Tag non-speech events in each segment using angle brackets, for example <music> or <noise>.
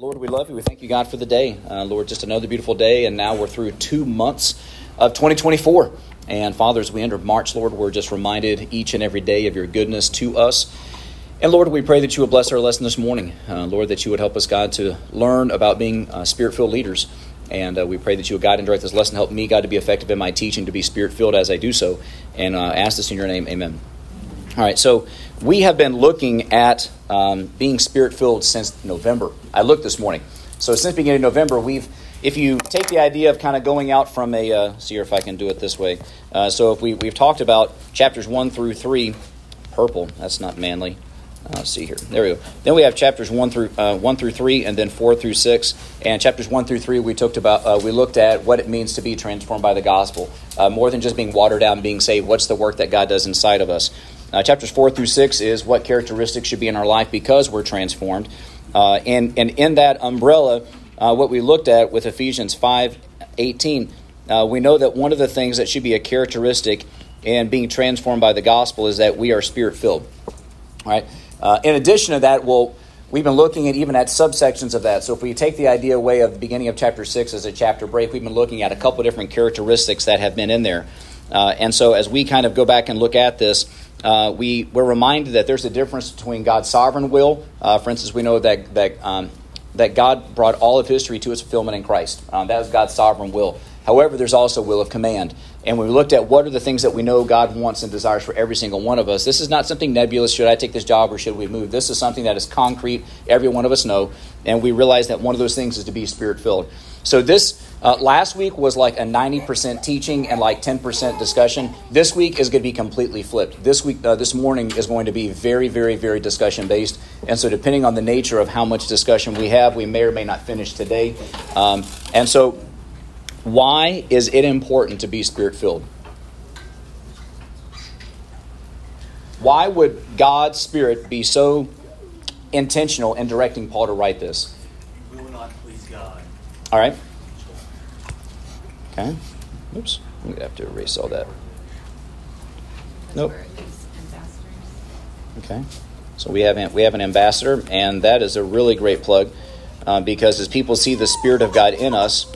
Lord, we love you. We thank you, God, for the day. Uh, Lord, just another beautiful day, and now we're through two months of 2024. And Father, as we enter March, Lord, we're just reminded each and every day of your goodness to us. And Lord, we pray that you would bless our lesson this morning. Uh, Lord, that you would help us, God, to learn about being uh, spirit filled leaders. And uh, we pray that you would guide and direct this lesson. Help me, God, to be effective in my teaching, to be spirit filled as I do so. And uh, ask this in your name. Amen. All right, so we have been looking at um, being spirit filled since November. I looked this morning. So since beginning of November, we've if you take the idea of kind of going out from a uh, see if I can do it this way. Uh, so if we we've talked about chapters one through three, purple. That's not manly. Uh, let's see here. There we go. Then we have chapters one through uh, one through three, and then four through six. And chapters one through three, we talked about. Uh, we looked at what it means to be transformed by the gospel, uh, more than just being watered down, being saved. What's the work that God does inside of us? Uh, chapters 4 through 6 is what characteristics should be in our life because we're transformed. Uh, and, and in that umbrella, uh, what we looked at with Ephesians 5 18, uh, we know that one of the things that should be a characteristic in being transformed by the gospel is that we are spirit filled. Right? Uh, in addition to that, well, we've been looking at even at subsections of that. So if we take the idea away of the beginning of chapter 6 as a chapter break, we've been looking at a couple different characteristics that have been in there. Uh, and so as we kind of go back and look at this, uh, we, we're reminded that there's a difference between God's sovereign will. Uh, for instance, we know that, that, um, that God brought all of history to its fulfillment in Christ. Um, that is God's sovereign will. However, there's also will of command. And when we looked at what are the things that we know God wants and desires for every single one of us, this is not something nebulous. Should I take this job or should we move? This is something that is concrete. Every one of us know. And we realize that one of those things is to be spirit filled. So this uh, last week was like a 90% teaching and like 10% discussion. This week is going to be completely flipped. This week, uh, this morning is going to be very, very, very discussion based. And so, depending on the nature of how much discussion we have, we may or may not finish today. Um, and so, why is it important to be spirit filled? Why would God's Spirit be so intentional in directing Paul to write this? We will not please God. All right. Okay. Oops. I'm gonna have to erase all that. Nope. Okay. So we have an, we have an ambassador, and that is a really great plug uh, because as people see the Spirit of God in us,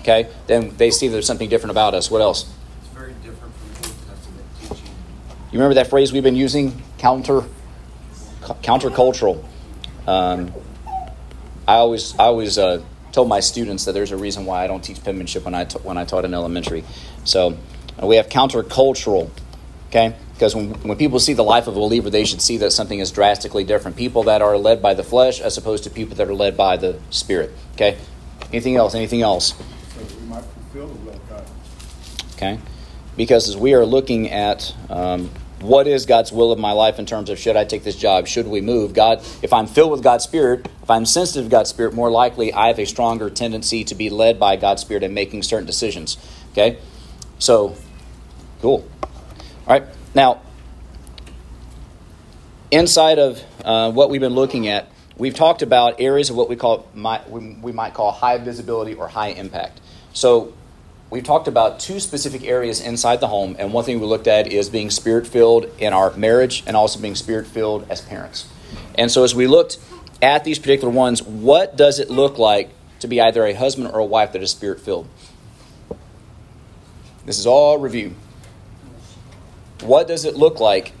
okay, then they see there's something different about us. What else? It's very different from the Old Testament teaching. You remember that phrase we've been using? Counter, countercultural. Um, I always, I always uh, told my students that there's a reason why I don't teach penmanship when I ta- when I taught in elementary. So we have countercultural, okay? Because when, when people see the life of a believer, they should see that something is drastically different. People that are led by the flesh as opposed to people that are led by the spirit. Okay. Anything else? Anything else? So we might fulfill the will of God. Okay. Because as we are looking at um, what is God's will of my life in terms of should I take this job? Should we move? God, if I'm filled with God's Spirit, if I'm sensitive to God's Spirit, more likely I have a stronger tendency to be led by God's Spirit in making certain decisions. Okay? So, cool. All right. Now, inside of uh, what we've been looking at, we've talked about areas of what we call we might call high visibility or high impact. So, we've talked about two specific areas inside the home, and one thing we looked at is being spirit filled in our marriage and also being spirit filled as parents. And so, as we looked at these particular ones, what does it look like to be either a husband or a wife that is spirit filled? This is all review. What does it look like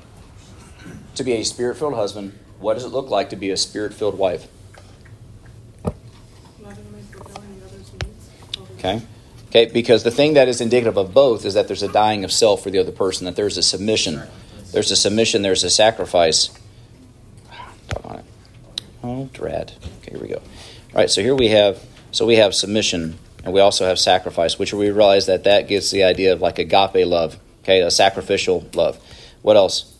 to be a spirit filled husband? What does it look like to be a spirit filled wife? Okay. Okay, because the thing that is indicative of both is that there's a dying of self for the other person, that there's a submission. There's a submission, there's a sacrifice. Oh, dread. Okay, here we go. All right, so here we have so we have submission and we also have sacrifice, which we realize that that gives the idea of like agape love, okay, a sacrificial love. What else?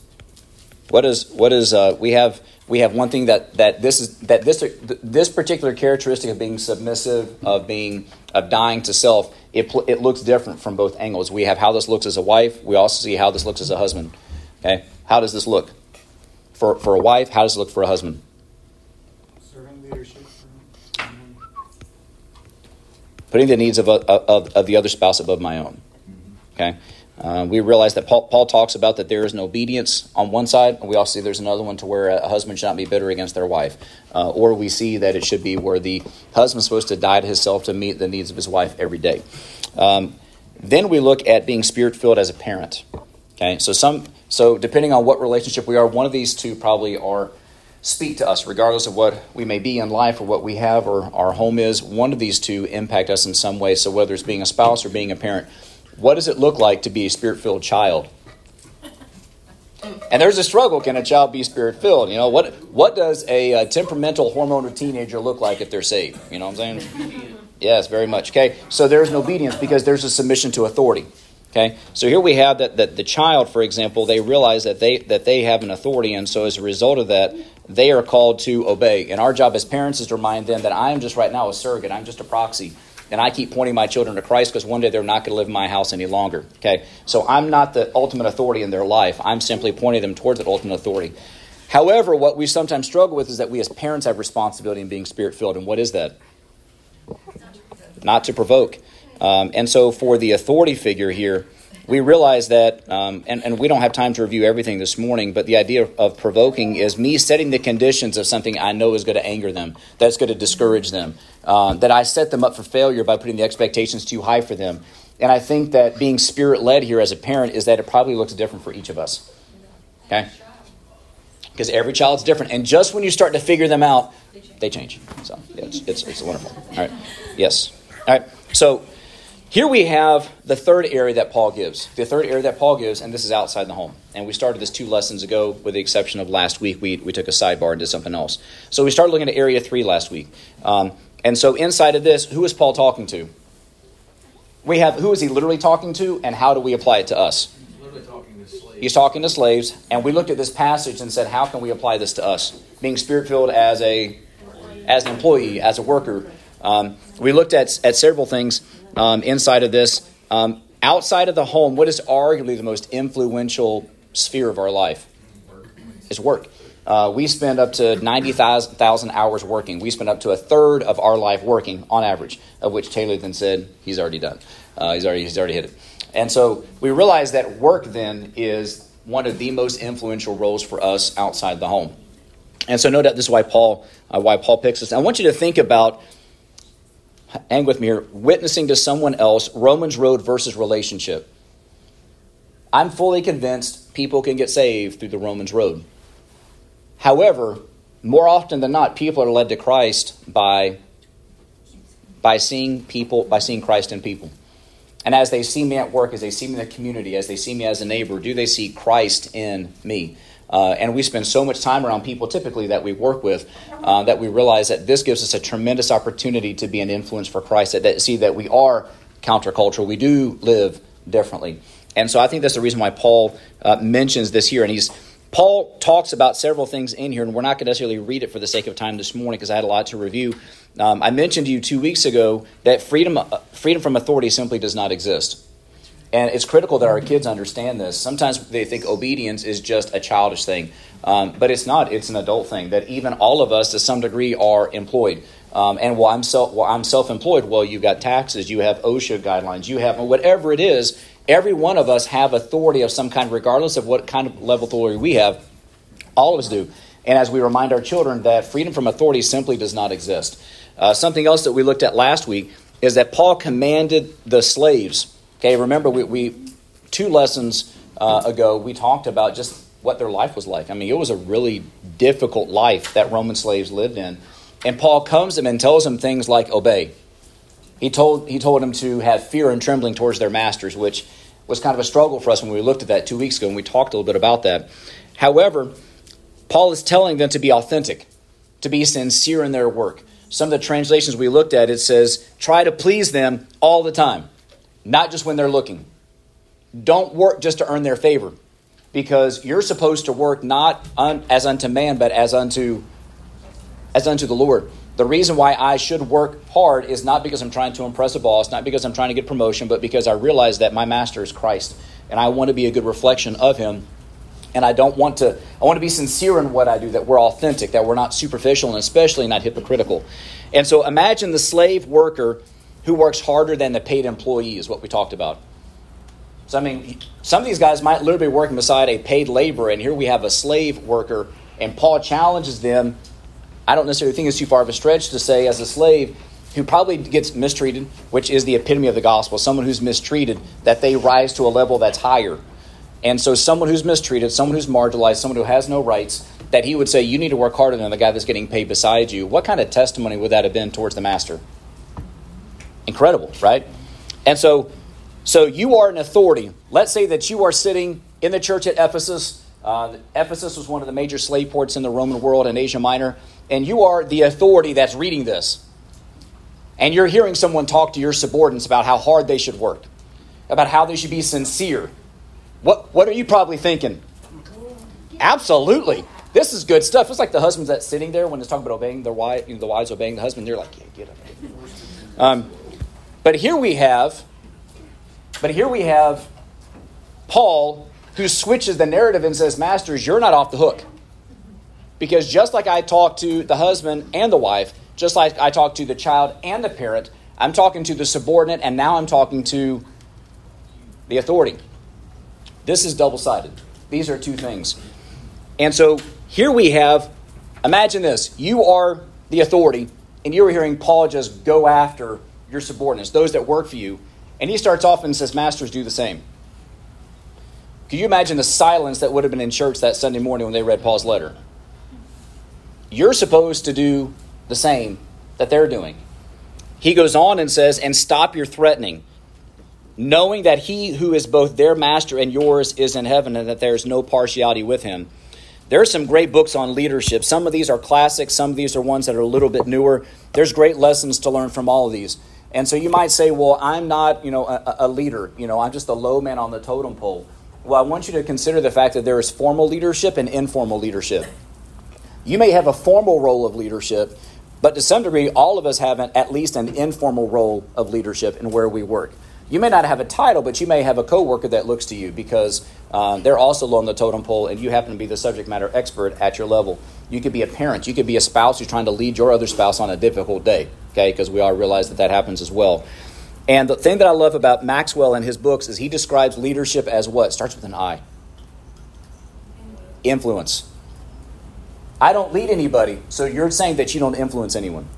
What is what is uh, we have we have one thing that that this is that this this particular characteristic of being submissive of being of dying to self it it looks different from both angles. We have how this looks as a wife. We also see how this looks as a husband. Okay? How does this look? For for a wife how does it look for a husband? Serving leadership. putting the needs of, of, of the other spouse above my own. Mm-hmm. Okay Uh, we realize that Paul, Paul, talks about that there is an obedience on one side, and we also see there's another one to where a husband should not be bitter against their wife. Uh, or we see that it should be where the husband's supposed to die to himself to meet the needs of his wife every day. Um, then we look at being spirit filled as a parent. Okay, so some so depending on what relationship we are, one of these two probably are speak to us, regardless of what we may be in life or what we have or our home is. One of these two impact us in some way. So whether it's being a spouse or being a parent, what does it look like to be a spirit filled child? And there's a struggle. Can a child be spirit filled? You know, what what does a, a temperamental hormonal teenager look like if they're saved? You know what I'm saying? Yes, very much. Okay, so there's an obedience because there's a submission to authority. Okay, so here we have that, that the child, for example, they realize that they that they have an authority, and so as a result of that, they are called to obey. And our job as parents is to remind them that I am just right now a surrogate. I'm just a proxy, and I keep pointing my children to Christ because one day they're not going to live in my house any longer. Okay, so I'm not the ultimate authority in their life. I'm simply pointing them towards that ultimate authority. However, what we sometimes struggle with is that we as parents have responsibility in being spirit filled, and what is that? Not to provoke. Um, and so, for the authority figure here, we realize that, um, and, and we don't have time to review everything this morning, but the idea of provoking is me setting the conditions of something I know is going to anger them, that's going to discourage them, uh, that I set them up for failure by putting the expectations too high for them. And I think that being spirit led here as a parent is that it probably looks different for each of us. Okay? Because every child's different. And just when you start to figure them out, they change. So yeah, it's, it's, it's wonderful. All right. Yes. All right. So here we have the third area that Paul gives. The third area that Paul gives, and this is outside the home. And we started this two lessons ago, with the exception of last week, we, we took a sidebar and did something else. So we started looking at area three last week. Um, and so inside of this, who is Paul talking to? We have who is he literally talking to, and how do we apply it to us? He's talking to slaves, and we looked at this passage and said, how can we apply this to us? Being spirit filled as a as an employee, as a worker. Um, we looked at at several things um, inside of this. Um, outside of the home, what is arguably the most influential sphere of our life? Is work. Uh, we spend up to 90,000 hours working. We spend up to a third of our life working on average, of which Taylor then said he's already done. Uh, he's, already, he's already hit it. And so we realize that work then is one of the most influential roles for us outside the home. And so no doubt this is why Paul, uh, why Paul picks us. I want you to think about hang with me here, witnessing to someone else, Romans Road versus relationship. I'm fully convinced people can get saved through the Romans Road. However, more often than not, people are led to Christ by, by seeing people, by seeing Christ in people. And as they see me at work, as they see me in the community, as they see me as a neighbor, do they see Christ in me? Uh, and we spend so much time around people typically that we work with uh, that we realize that this gives us a tremendous opportunity to be an influence for Christ, that, that see that we are countercultural, we do live differently. And so I think that's the reason why Paul uh, mentions this here. And he's Paul talks about several things in here, and we're not going to necessarily read it for the sake of time this morning because I had a lot to review. Um, I mentioned to you two weeks ago that freedom, uh, freedom from authority simply does not exist. And it's critical that our kids understand this. Sometimes they think obedience is just a childish thing, um, but it's not. It's an adult thing that even all of us, to some degree, are employed. Um, and while I'm, self, while I'm self-employed, well, you've got taxes, you have OSHA guidelines, you have whatever it is. Every one of us have authority of some kind, regardless of what kind of level authority we have. All of us do. And as we remind our children that freedom from authority simply does not exist. Uh, something else that we looked at last week is that Paul commanded the slaves Okay, remember we, we two lessons uh, ago we talked about just what their life was like. I mean, it was a really difficult life that Roman slaves lived in. And Paul comes to them and tells them things like obey. He told he told them to have fear and trembling towards their masters, which was kind of a struggle for us when we looked at that two weeks ago and we talked a little bit about that. However, Paul is telling them to be authentic, to be sincere in their work. Some of the translations we looked at, it says, try to please them all the time not just when they're looking. Don't work just to earn their favor, because you're supposed to work not un, as unto man, but as unto as unto the Lord. The reason why I should work hard is not because I'm trying to impress a boss, not because I'm trying to get promotion, but because I realize that my master is Christ, and I want to be a good reflection of Him. And I don't want to. I want to be sincere in what I do. That we're authentic. That we're not superficial, and especially not hypocritical. And so, imagine the slave worker who works harder than the paid employee is what we talked about. So, I mean, some of these guys might literally be working beside a paid laborer, and here we have a slave worker, and Paul challenges them. I don't necessarily think it's too far of a stretch to say, as a slave who probably gets mistreated, which is the epitome of the gospel, someone who's mistreated, that they rise to a level that's higher. And so, someone who's mistreated, someone who's marginalized, someone who has no rights, that he would say, You need to work harder than the guy that's getting paid beside you. What kind of testimony would that have been towards the master? Incredible, right? And so, so you are an authority. Let's say that you are sitting in the church at Ephesus. Uh, Ephesus was one of the major slave ports in the Roman world in Asia Minor, and you are the authority that's reading this. And you're hearing someone talk to your subordinates about how hard they should work, about how they should be sincere. What, what are you probably thinking? Absolutely. This is good stuff. It's like the husbands that's sitting there when it's talking about obeying their wife, you know, the wives obeying the husband. They're like, yeah, get up. Um, but here we have, but here we have Paul who switches the narrative and says, Masters, you're not off the hook. Because just like I talk to the husband and the wife, just like I talk to the child and the parent, I'm talking to the subordinate, and now I'm talking to the authority. This is double sided. These are two things. And so here we have imagine this you are the authority, and you're hearing Paul just go after your subordinates, those that work for you. And he starts off and says, Masters, do the same. Can you imagine the silence that would have been in church that Sunday morning when they read Paul's letter? You're supposed to do the same that they're doing. He goes on and says, And stop your threatening, knowing that he who is both their master and yours is in heaven, and that there is no partiality with him. There are some great books on leadership. Some of these are classics, some of these are ones that are a little bit newer. There's great lessons to learn from all of these. And so you might say, well, I'm not, you know, a, a leader. You know, I'm just a low man on the totem pole. Well, I want you to consider the fact that there is formal leadership and informal leadership. You may have a formal role of leadership, but to some degree, all of us have an, at least an informal role of leadership in where we work. You may not have a title, but you may have a coworker that looks to you because uh, they're also low on the totem pole, and you happen to be the subject matter expert at your level. You could be a parent. You could be a spouse who's trying to lead your other spouse on a difficult day. Okay, because we all realize that that happens as well. And the thing that I love about Maxwell and his books is he describes leadership as what? Starts with an I. Influence. I don't lead anybody, so you're saying that you don't influence anyone.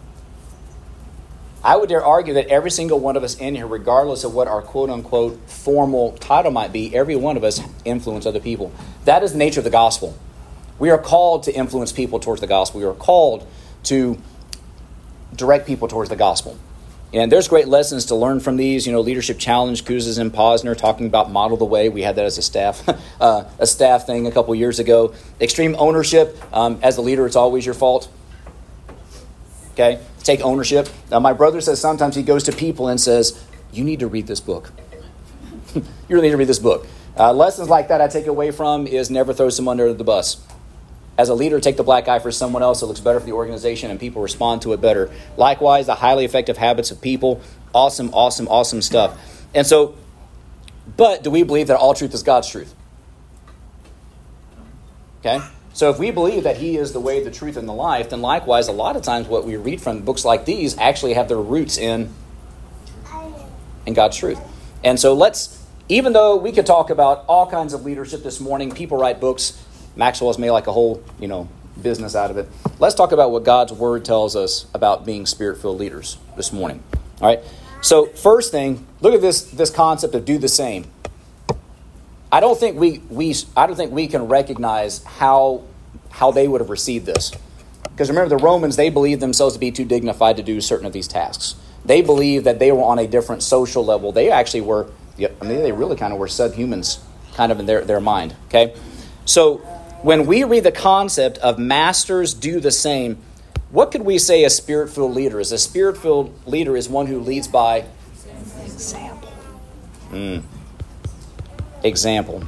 I would dare argue that every single one of us in here, regardless of what our quote unquote formal title might be, every one of us influence other people. That is the nature of the gospel. We are called to influence people towards the gospel. We are called to direct people towards the gospel. And there's great lessons to learn from these. You know, leadership challenge, Kouzes and Posner talking about model the way. We had that as a staff, <laughs> uh, a staff thing a couple years ago. Extreme ownership. Um, as a leader, it's always your fault. Okay, take ownership. Now, my brother says sometimes he goes to people and says, "You need to read this book. <laughs> you really need to read this book." Uh, lessons like that I take away from is never throw someone under the bus as a leader, take the black eye for someone else. It looks better for the organization and people respond to it better. Likewise, the highly effective habits of people. Awesome, awesome, awesome stuff. And so, but do we believe that all truth is God's truth? Okay? So if we believe that He is the way, the truth, and the life, then likewise, a lot of times what we read from books like these actually have their roots in, in God's truth. And so let's, even though we could talk about all kinds of leadership this morning, people write books Maxwell has made like a whole, you know, business out of it. Let's talk about what God's word tells us about being spirit-filled leaders this morning. All right. So first thing, look at this this concept of do the same. I don't think we we I don't think we can recognize how how they would have received this. Because remember, the Romans, they believed themselves to be too dignified to do certain of these tasks. They believed that they were on a different social level. They actually were, I mean, they really kind of were subhumans, kind of in their, their mind. Okay? So when we read the concept of masters do the same, what could we say a spirit filled leader is? A spirit filled leader is one who leads by example. Mm. Example.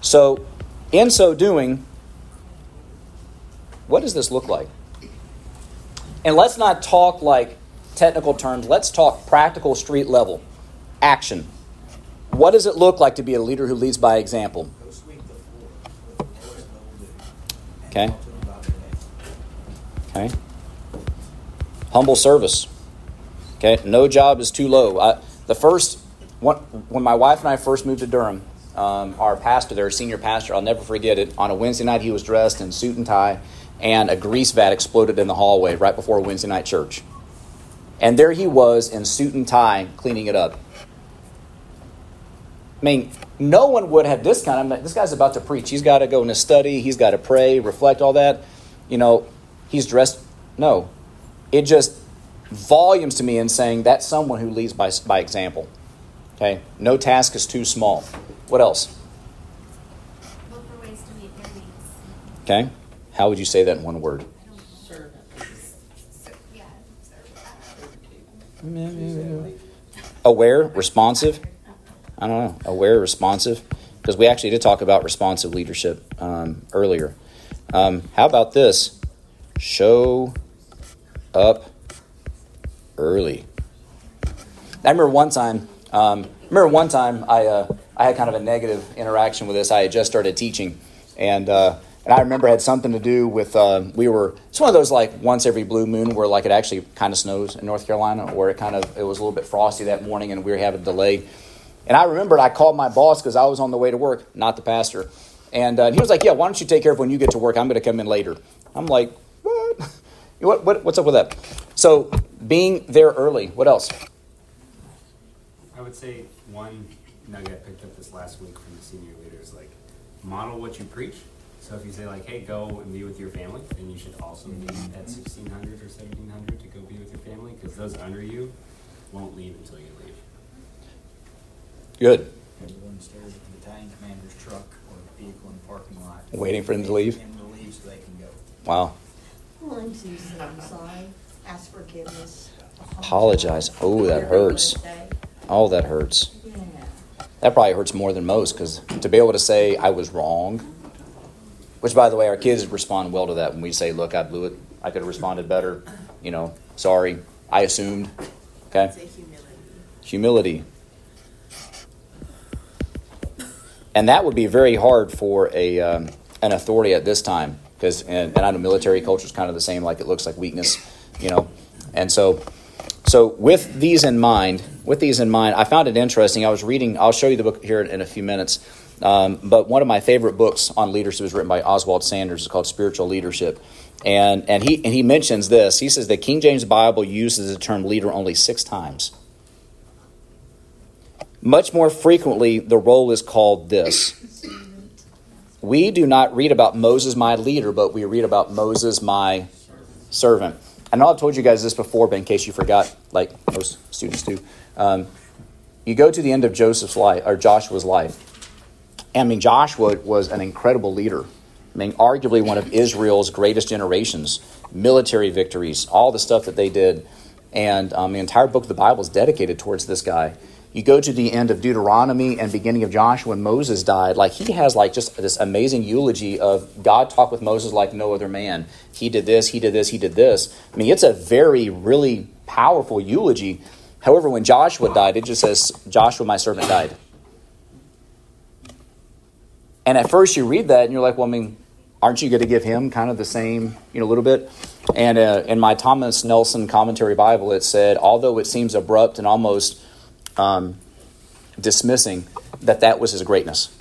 So, in so doing, what does this look like? And let's not talk like technical terms, let's talk practical street level action. What does it look like to be a leader who leads by example? Okay? Okay? Humble service. Okay? No job is too low. I, the first when my wife and I first moved to Durham, um, our pastor there, senior pastor, I'll never forget it. On a Wednesday night, he was dressed in suit and tie, and a grease vat exploded in the hallway right before Wednesday night church. And there he was in suit and tie cleaning it up. I mean, no one would have this kind of. This guy's about to preach. He's got to go in a study. He's got to pray, reflect, all that. You know, he's dressed. No, it just volumes to me in saying that's someone who leads by by example. Okay, no task is too small. What else? Look for ways to meet their needs. Okay, how would you say that in one word? Aware, responsive. I don't know. Aware, responsive, because we actually did talk about responsive leadership um, earlier. Um, how about this? Show up early. I remember one time. Um, remember one time I uh, I had kind of a negative interaction with this. I had just started teaching, and uh, and I remember it had something to do with uh, we were. It's one of those like once every blue moon where like it actually kind of snows in North Carolina, or it kind of it was a little bit frosty that morning, and we were having a delay. And I remembered I called my boss because I was on the way to work, not the pastor. And, uh, and he was like, "Yeah, why don't you take care of when you get to work? I'm going to come in later." I'm like, "What? <laughs> what, what? What's up with that?" So being there early. What else? I would say one nugget I picked up this last week from the senior leaders, like model what you preach. So if you say like, "Hey, go and be with your family," then you should also be mm-hmm. at 1600 or 1700 to go be with your family, because those under you won't leave until you leave. Good. Everyone stares at the battalion commander's truck or vehicle in the parking lot. Waiting for him to leave? Him to leave so they can go. Wow. Well, and to say I'm sorry, ask forgiveness. Apologize. Oh, that hurts. Oh, that hurts. Yeah. That probably hurts more than most because to be able to say I was wrong, which by the way, our kids respond well to that when we say, "Look, I blew it. I could have responded better." You know, sorry, I assumed. Okay. Humility. And that would be very hard for a um, an authority at this time because, and, and I know military culture is kind of the same. Like it looks like weakness, you know, and so. So, with these in mind, with these in mind, I found it interesting. I was reading. I'll show you the book here in a few minutes. Um, but one of my favorite books on leadership was written by Oswald Sanders. It's called Spiritual Leadership, and and he and he mentions this. He says the King James Bible uses the term leader only six times. Much more frequently, the role is called this. We do not read about Moses, my leader, but we read about Moses, my servant. I know I've told you guys this before, but in case you forgot, like most students do, um, you go to the end of Joseph's life or Joshua's life. I mean, Joshua was an incredible leader. I mean, arguably one of Israel's greatest generations, military victories, all the stuff that they did. And um, the entire book of the Bible is dedicated towards this guy. You go to the end of Deuteronomy and beginning of Joshua when Moses died, like he has like just this amazing eulogy of God talked with Moses like no other man. He did this, he did this, he did this. I mean, it's a very, really powerful eulogy. However, when Joshua died, it just says, Joshua, my servant, died. And at first you read that and you're like, well, I mean, aren't you going to give him kind of the same, you know, a little bit? And uh, in my Thomas Nelson commentary Bible, it said, although it seems abrupt and almost um, dismissing, that that was his greatness.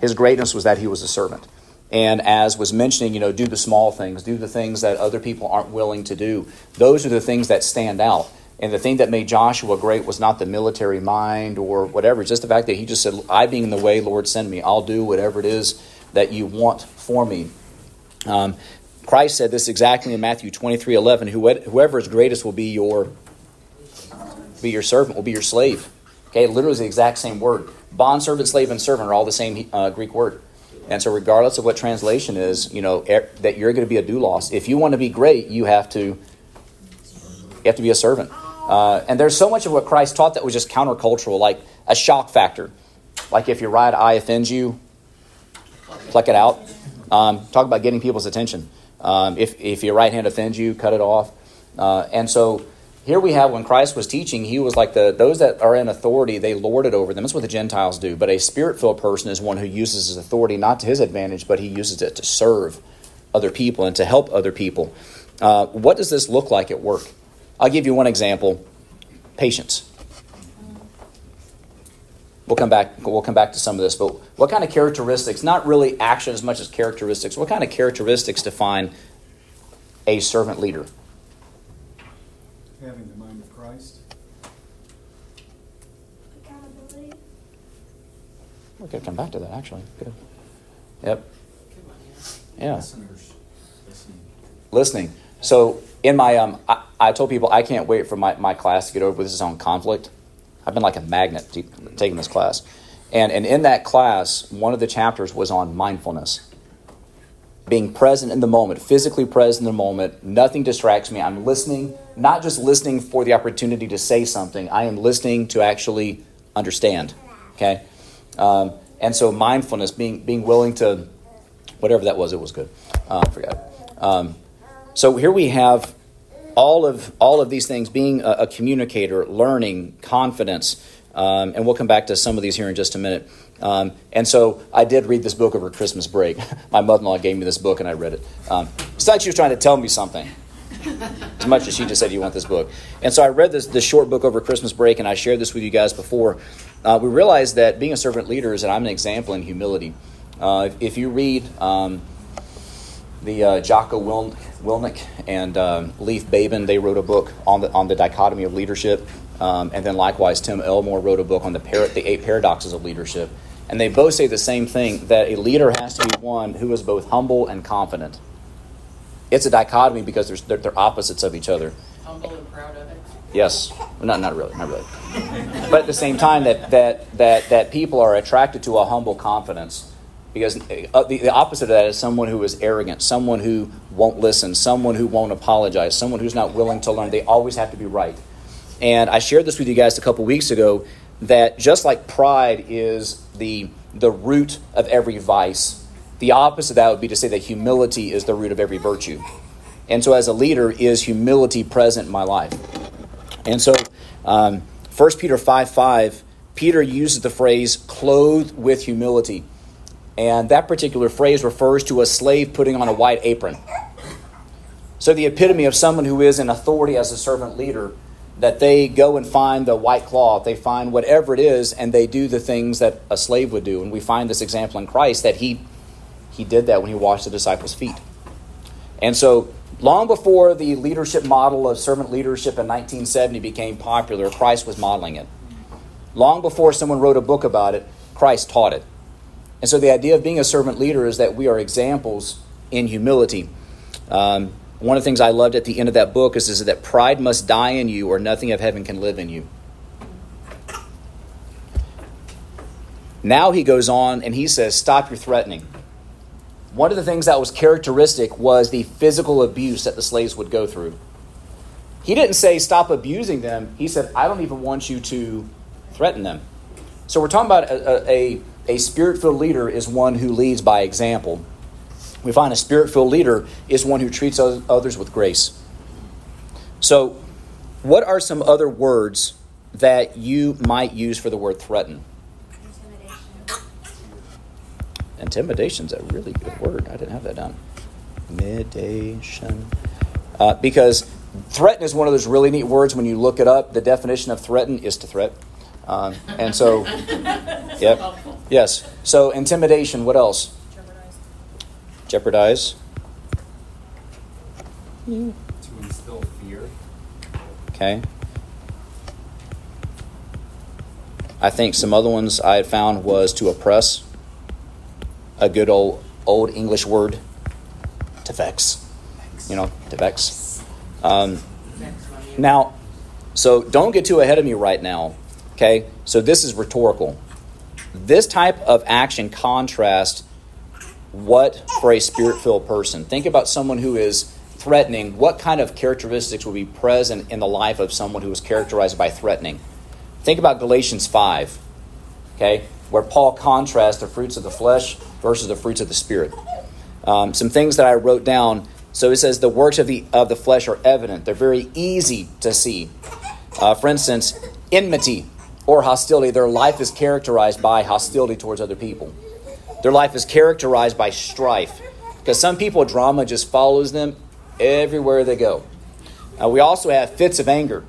His greatness was that he was a servant. And as was mentioning, you know, do the small things, do the things that other people aren't willing to do. Those are the things that stand out. And the thing that made Joshua great was not the military mind or whatever, it's just the fact that he just said, I being in the way, Lord, send me. I'll do whatever it is that you want for me. Um, Christ said this exactly in Matthew 23 11. Whoever is greatest will be your, be your servant, will be your slave. Okay, literally the exact same word. Bond servant, slave, and servant are all the same uh, Greek word. And so, regardless of what translation is, you know er, that you're going to be a doulos. If you want to be great, you have to you have to be a servant. Uh, and there's so much of what Christ taught that was just countercultural, like a shock factor. Like if your right eye offends you, pluck it out. Um, talk about getting people's attention. Um, if, if your right hand offends you, cut it off. Uh, and so here we have when Christ was teaching, he was like the those that are in authority, they lord it over them. That's what the Gentiles do. But a spirit filled person is one who uses his authority not to his advantage, but he uses it to serve other people and to help other people. Uh, what does this look like at work? I'll give you one example patience. we'll come back. We'll come back to some of this. But what kind of characteristics? Not really action as much as characteristics. What kind of characteristics define a servant leader? Having the mind of Christ. Accountability. We're going to come back to that, actually. Good. Yep. Yeah. Listeners, listening. Listening. So, in my, um, I, I told people I can't wait for my, my class to get over. This is on conflict. I've been like a magnet taking this class. And, and in that class, one of the chapters was on mindfulness. Being present in the moment, physically present in the moment. Nothing distracts me. I'm listening, not just listening for the opportunity to say something, I am listening to actually understand. Okay? Um, and so, mindfulness, being, being willing to, whatever that was, it was good. Uh, I forgot. Um, so, here we have all of all of these things being a, a communicator learning confidence um, and we'll come back to some of these here in just a minute. Um, and so i did read this book over christmas break. <laughs> My mother-in-law gave me this book and i read it. Um, it's like she was trying to tell me something. <laughs> As much as she just said you want this book. And so i read this, this short book over christmas break and i shared this with you guys before. Uh, we realized that being a servant leader is that i'm an example in humility. Uh, if, if you read um, the uh, Jocko Wil- Willink and um, Leif Babin, they wrote a book on the on the dichotomy of leadership, um, and then likewise Tim Elmore wrote a book on the par- the eight paradoxes of leadership, and they both say the same thing that a leader has to be one who is both humble and confident. It's a dichotomy because there's, they're, they're opposites of each other. humble and proud of it. Yes, well, not not really, not really. But at the same time, that that that that people are attracted to a humble confidence, because uh, the, the opposite of that is someone who is arrogant, someone who won't listen, someone who won't apologize, someone who's not willing to learn. They always have to be right. And I shared this with you guys a couple weeks ago that just like pride is the the root of every vice, the opposite of that would be to say that humility is the root of every virtue. And so, as a leader, is humility present in my life? And so, um, 1 Peter 5 5, Peter uses the phrase clothed with humility. And that particular phrase refers to a slave putting on a white apron. So, the epitome of someone who is in authority as a servant leader, that they go and find the white cloth, they find whatever it is, and they do the things that a slave would do. And we find this example in Christ that he, he did that when he washed the disciples' feet. And so, long before the leadership model of servant leadership in 1970 became popular, Christ was modeling it. Long before someone wrote a book about it, Christ taught it. And so, the idea of being a servant leader is that we are examples in humility. Um, one of the things I loved at the end of that book is, is that pride must die in you, or nothing of heaven can live in you. Now he goes on and he says, Stop your threatening. One of the things that was characteristic was the physical abuse that the slaves would go through. He didn't say stop abusing them. He said, I don't even want you to threaten them. So we're talking about a, a, a spirit filled leader is one who leads by example. We find a spirit filled leader is one who treats others with grace. So, what are some other words that you might use for the word threaten? Intimidation. Intimidation's a really good word. I didn't have that down. Intimidation. Uh, because threaten is one of those really neat words when you look it up. The definition of threaten is to threat. Um, and so, yep. Yes. So, intimidation, what else? Jeopardize. To instill fear. Okay. I think some other ones I had found was to oppress. A good old old English word. To vex. You know, to vex. Um, now, so don't get too ahead of me right now. Okay? So this is rhetorical. This type of action contrasts what for a spirit filled person. Think about someone who is threatening. What kind of characteristics would be present in the life of someone who is characterized by threatening? Think about Galatians 5, okay, where Paul contrasts the fruits of the flesh versus the fruits of the spirit. Um, some things that I wrote down. So it says the works of the of the flesh are evident. They're very easy to see. Uh, for instance, enmity or hostility. Their life is characterized by hostility towards other people. Their life is characterized by strife. Because some people, drama just follows them everywhere they go. Uh, we also have fits of anger.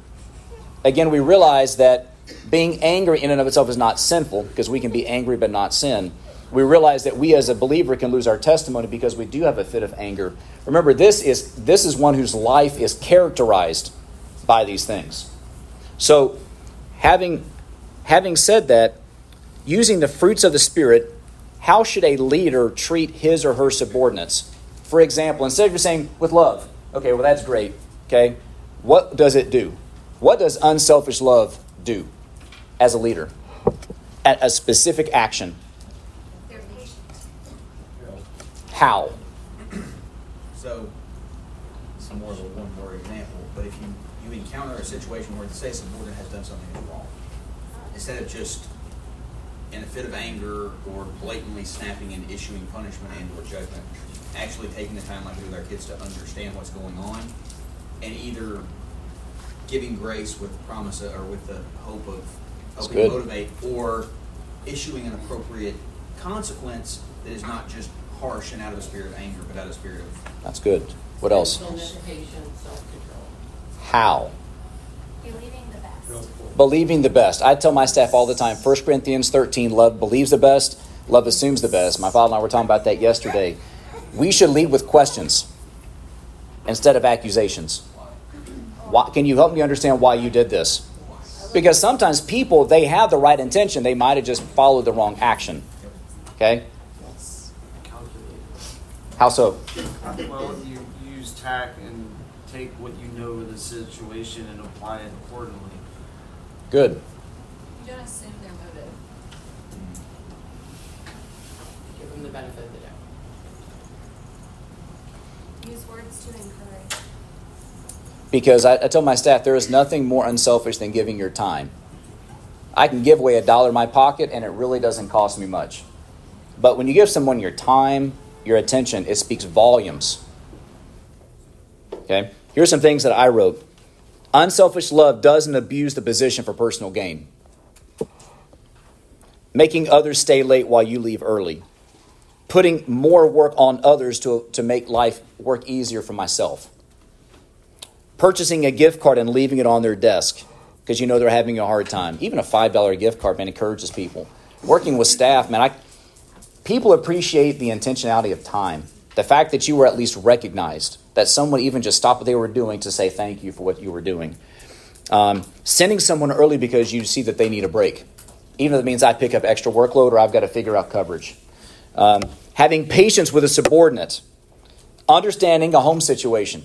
Again, we realize that being angry in and of itself is not sinful because we can be angry but not sin. We realize that we as a believer can lose our testimony because we do have a fit of anger. Remember, this is this is one whose life is characterized by these things. So, having having said that, using the fruits of the spirit, how should a leader treat his or her subordinates? For example, instead of just saying with love, okay, well that's great. Okay, what does it do? What does unselfish love do as a leader? At a specific action. How? So, some more of a one-word example, but if you, you encounter a situation where, say, a subordinate has done something wrong, instead of just in a fit of anger or blatantly snapping and issuing punishment and or judgment, actually taking the time like with our kids to understand what's going on and either giving grace with promise or with the hope of helping motivate or issuing an appropriate consequence that is not just harsh and out of a spirit of anger, but out of a spirit of That's good. What else? Self-control. How? Believing the best. Believing the best. I tell my staff all the time 1 Corinthians 13 love believes the best, love assumes the best. My father and I were talking about that yesterday. We should lead with questions instead of accusations. Why, can you help me understand why you did this? Because sometimes people, they have the right intention, they might have just followed the wrong action. Okay? How so? Well, you use tact and take what you know of the situation and apply it accordingly. Good. You don't assume their motive. Mm. Give them the benefit of the doubt. Use words to encourage. Because I, I tell my staff there is nothing more unselfish than giving your time. I can give away a dollar in my pocket and it really doesn't cost me much. But when you give someone your time, your attention, it speaks volumes. Okay? Here's some things that I wrote. Unselfish love doesn't abuse the position for personal gain. Making others stay late while you leave early. Putting more work on others to, to make life work easier for myself purchasing a gift card and leaving it on their desk because you know they're having a hard time. Even a five dollar gift card, man, encourages people. Working with staff, man, I people appreciate the intentionality of time. The fact that you were at least recognized, that someone even just stopped what they were doing to say thank you for what you were doing. Um, sending someone early because you see that they need a break, even if it means I pick up extra workload or I've got to figure out coverage. Um, having patience with a subordinate, understanding a home situation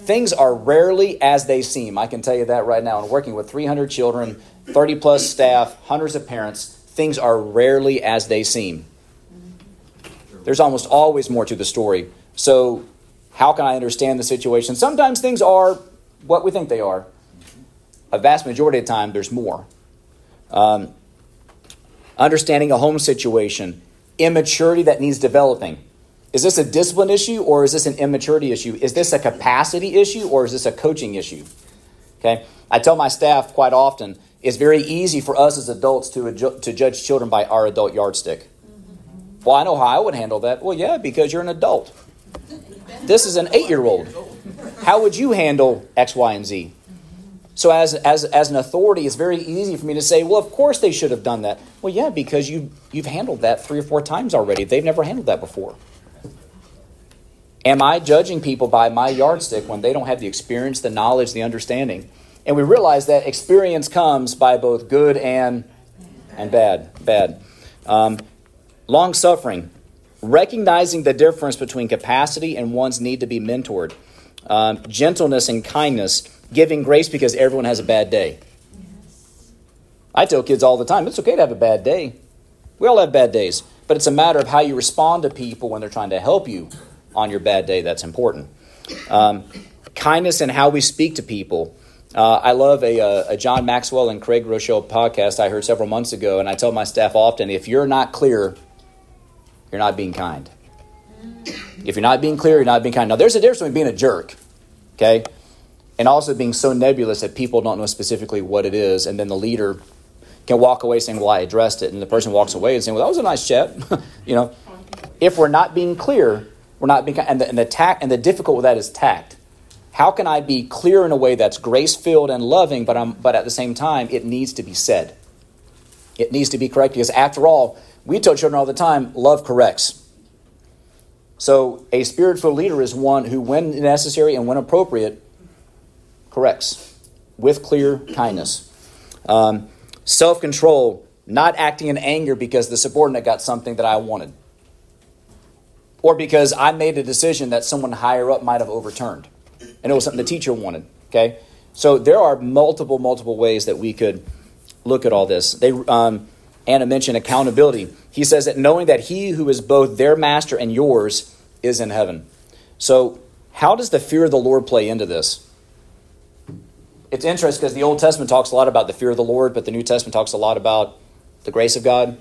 things are rarely as they seem. I can tell you that right now. And working with 300 children, 30 plus staff, hundreds of parents, things are rarely as they seem. There's almost always more to the story. So, how can I understand the situation? Sometimes things are what we think they are. A vast majority of the time, there's more. Um, understanding a home situation, immaturity that needs developing. Is this a discipline issue or is this an immaturity issue? Is this a capacity issue or is this a coaching issue? Okay. I tell my staff quite often it's very easy for us as adults to, adju- to judge children by our adult yardstick. Well, I know how I would handle that. Well, yeah, because you're an adult. This is an eight year old. How would you handle X, Y, and Z? So, as, as, as an authority, it's very easy for me to say, well, of course they should have done that. Well, yeah, because you, you've handled that three or four times already. They've never handled that before. Am I judging people by my yardstick when they don't have the experience, the knowledge, the understanding? And we realize that experience comes by both good and and bad. Bad. Um, Long suffering, recognizing the difference between capacity and one's need to be mentored. Um, gentleness and kindness, giving grace because everyone has a bad day. I tell kids all the time it's okay to have a bad day. We all have bad days, but it's a matter of how you respond to people when they're trying to help you on your bad day that's important. Um, kindness and how we speak to people. Uh, I love a, a, a John Maxwell and Craig Groeschel podcast I heard several months ago, and I tell my staff often if you're not clear, you're not being kind. If you're not being clear, you're not being kind. Now, there's a difference between being a jerk, okay, and also being so nebulous that people don't know specifically what it is, and then the leader can walk away saying, "Well, I addressed it," and the person walks away and saying, "Well, that was a nice chat," <laughs> you know. If we're not being clear, we're not being, and the, and the tact, and the difficult with that is tact. how can I be clear in a way that's grace filled and loving, but, I'm, but at the same time, it needs to be said? It needs to be correct because, after all, we tell children all the time love corrects. So, a spiritual leader is one who, when necessary and when appropriate, corrects with clear kindness. Um, Self control, not acting in anger because the subordinate got something that I wanted, or because I made a decision that someone higher up might have overturned, and it was something the teacher wanted. Okay, so there are multiple, multiple ways that we could look at all this. They, um, Anna mentioned accountability. He says that knowing that he who is both their master and yours is in heaven. So, how does the fear of the Lord play into this? It's interesting because the Old Testament talks a lot about the fear of the Lord, but the New Testament talks a lot about the grace of God.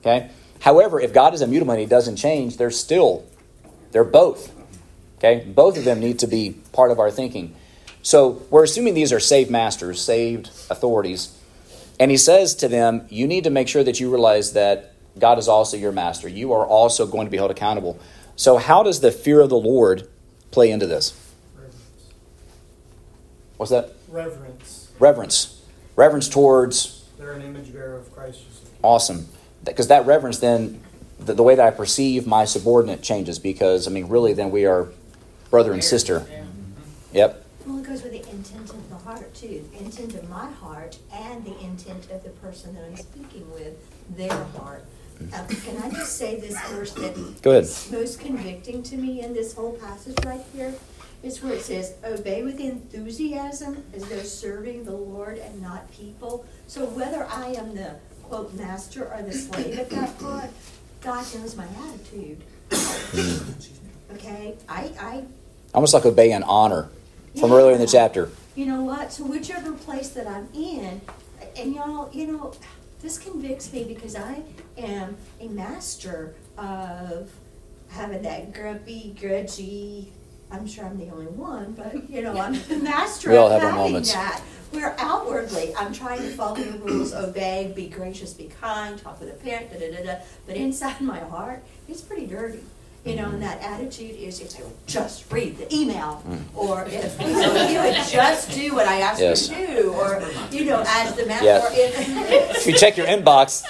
Okay? However, if God is immutable and he doesn't change, they're still, they're both. Okay? Both of them need to be part of our thinking. So we're assuming these are saved masters, saved authorities. And he says to them, You need to make sure that you realize that God is also your master. You are also going to be held accountable. So, how does the fear of the Lord play into this? Reverence. What's that? Reverence. Reverence. Reverence towards They're an image bearer of Christ. Awesome. Because that reverence, then, the, the way that I perceive my subordinate changes. Because, I mean, really, then we are brother and sister. Yep. Well, it goes with the intent of the heart too. The intent of my heart and the intent of the person that I'm speaking with, their heart. Uh, can I just say this verse that <clears throat> Go ahead. is most convicting to me in this whole passage right here? Is where it says, "Obey with enthusiasm as though serving the Lord and not people." So whether I am the quote master or the slave at that <clears throat> point, God knows my attitude. okay, I, I Almost like obey and honor from Yeah. earlier in the chapter. You know what? So whichever place that I'm in, and y'all, you know, this convicts me because I am a master of having that grumpy, grudgy. I'm sure I'm the only one, but you know, I'm the master We all of have our having moments. that. Where outwardly I'm trying to follow the rules, obey, be gracious, be kind, talk with a parent, da da da da. But inside my heart, it's pretty dirty. You know, and that attitude is if they would just read the email, hmm. or if you, know, you would just do what I asked Yes. you to do, or you know, as the man, Yeah. If you check your inbox,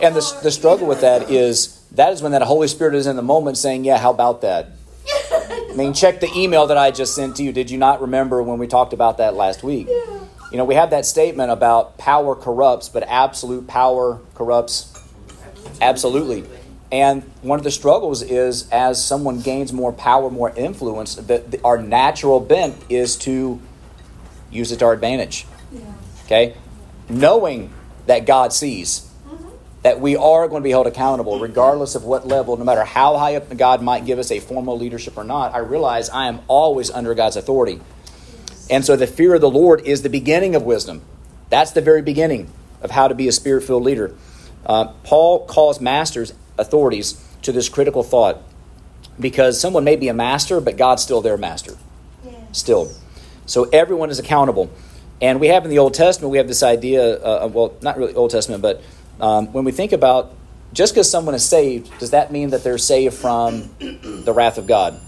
and the, the struggle with that is that is when that Holy Spirit is in the moment saying, Yeah, how about that? I mean, check the email that I just sent to you. Did you not remember when we talked about that last week? You know, we have that statement about power corrupts, but absolute power corrupts absolutely. And one of the struggles is as someone gains more power, more influence, that our natural bent is to use it to our advantage. Okay? Knowing that God sees, that we are going to be held accountable regardless of what level, no matter how high up God might give us a formal leadership or not, I realize I am always under God's authority. And so the fear of the Lord is the beginning of wisdom. That's the very beginning of how to be a spirit filled leader. Uh, Paul calls masters, authorities, to this critical thought because someone may be a master, but God's still their master. Still. So everyone is accountable. And we have in the Old Testament, we have this idea, uh, well, not really Old Testament, but um, when we think about just because someone is saved, does that mean that they're saved from the wrath of God?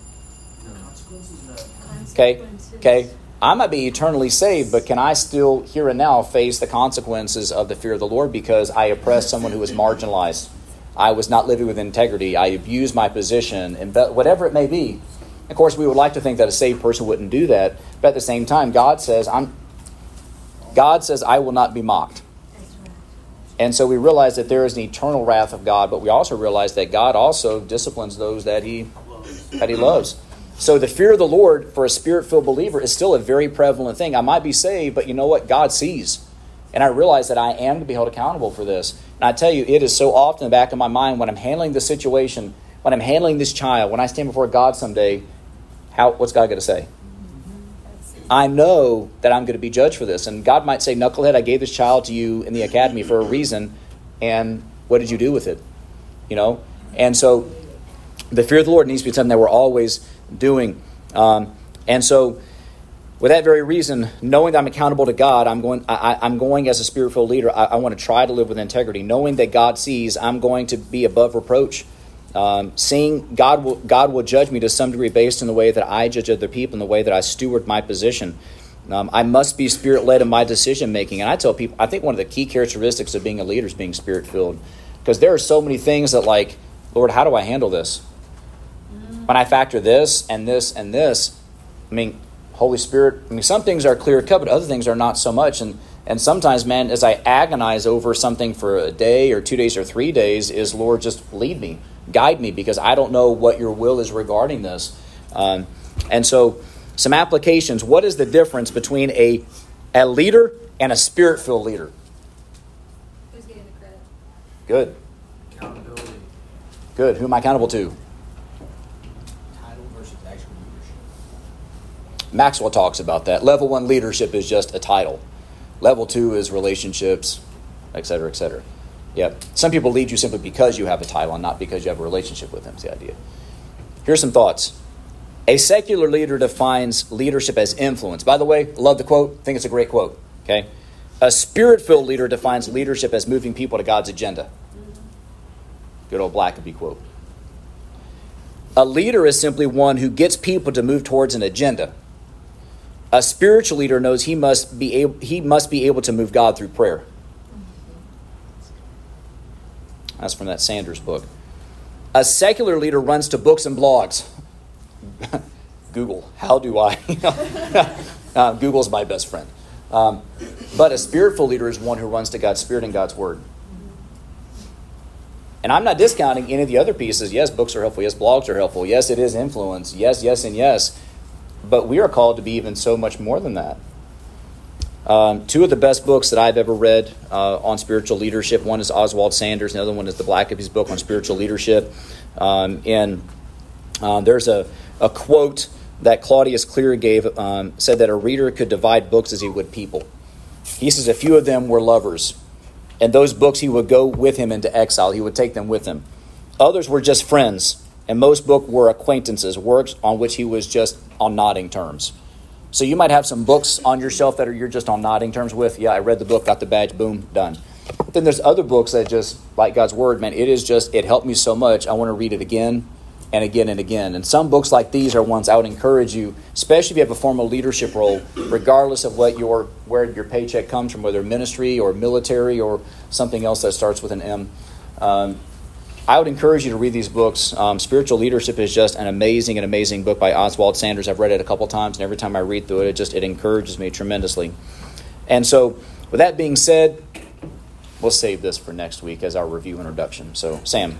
Okay? Okay? I might be eternally saved, but can I still, here and now, face the consequences of the fear of the Lord because I oppressed someone who was marginalized? I was not living with integrity. I abused my position, and whatever it may be. Of course, we would like to think that a saved person wouldn't do that, but at the same time, God says, "I'm." God says, "I will not be mocked." And so we realize that there is an eternal wrath of God, but we also realize that God also disciplines those that He that He loves. So the fear of the Lord for a spirit-filled believer is still a very prevalent thing. I might be saved, but you know what? God sees. And I realize that I am to be held accountable for this. And I tell you, it is so often in the back of my mind when I'm handling the situation, when I'm handling this child, when I stand before God someday, how what's God going to say? I know that I'm going to be judged for this. And God might say, Knucklehead, I gave this child to you in the academy for a reason, and what did you do with it? You know? And so the fear of the Lord needs to be something that we're always doing. Um, and so, with that very reason, knowing that I'm accountable to God, I'm going. I, I'm going as a spiritual leader. I, I want to try to live with integrity, knowing that God sees. I'm going to be above reproach, Um, seeing God will, God will judge me to some degree based on the way that I judge other people and the way that I steward my position. Um, I must be spirit led in my decision making. And I tell people, I think one of the key characteristics of being a leader is being spirit filled. Because there are so many things that, like, Lord, how do I handle this? When I factor this and this and this, I mean, Holy Spirit, I mean, some things are clear cut, but other things are not so much. And, and sometimes, man, as I agonize over something for a day or two days or three days, is Lord, just lead me, guide me, because I don't know what your will is regarding this. Um, and so, some applications. What is the difference between a, a leader and a spirit filled leader? Who's getting the credit? Good. Accountability. Good. Who am I accountable to? Title versus actual leadership. Maxwell talks about that. Level one leadership is just a title. Level two is relationships, et cetera, et cetera. Yep. Some people lead you simply because you have a title and not because you have a relationship with them, is the idea. Here's some thoughts. A secular leader defines leadership as influence. By the way, love the quote. think it's a great quote. Okay. A spirit filled leader defines leadership as moving people to God's agenda. Good old Blackaby quote. A leader is simply one who gets people to move towards an agenda. A spiritual leader knows he must be able, he must be able to move God through prayer. That's from that Sanders book. A secular leader runs to books and blogs. <laughs> Google, how do I? <laughs> <laughs> uh, Google's my best friend. Um, but a spiritual leader is one who runs to God's Spirit and God's Word. And I'm not discounting any of the other pieces. Yes, books are helpful. Yes, blogs are helpful. Yes, it is influence. Yes, yes, and yes. But we are called to be even so much more than that. Um, two of the best books that I've ever read uh, on spiritual leadership one is Oswald Sanders, and the other one is the Blackaby's book on spiritual leadership. Um, and uh, there's a, a quote that Claudius Clear gave, um, said that a reader could divide books as he would people. He says a few of them were lovers, and those books he would go with him into exile. He would take them with him. Others were just friends, and most books were acquaintances, works on which he was just on nodding terms. So you might have some books on your shelf that are you're just on nodding terms with. Yeah, I read the book, got the badge, boom, done. Then there's other books that just like God's word, man. It is just it helped me so much. I want to read it again and again and again. And some books like these are ones I would encourage you, especially if you have a formal leadership role, regardless of what your where your paycheck comes from, whether ministry or military or something else that starts with an M. Um, I would encourage you to read these books. Um, Spiritual Leadership is just an amazing and amazing book by Oswald Sanders. I've read it a couple times, and every time I read through it, it just it encourages me tremendously. And so, with that being said, we'll save this for next week as our review introduction. So, Sam.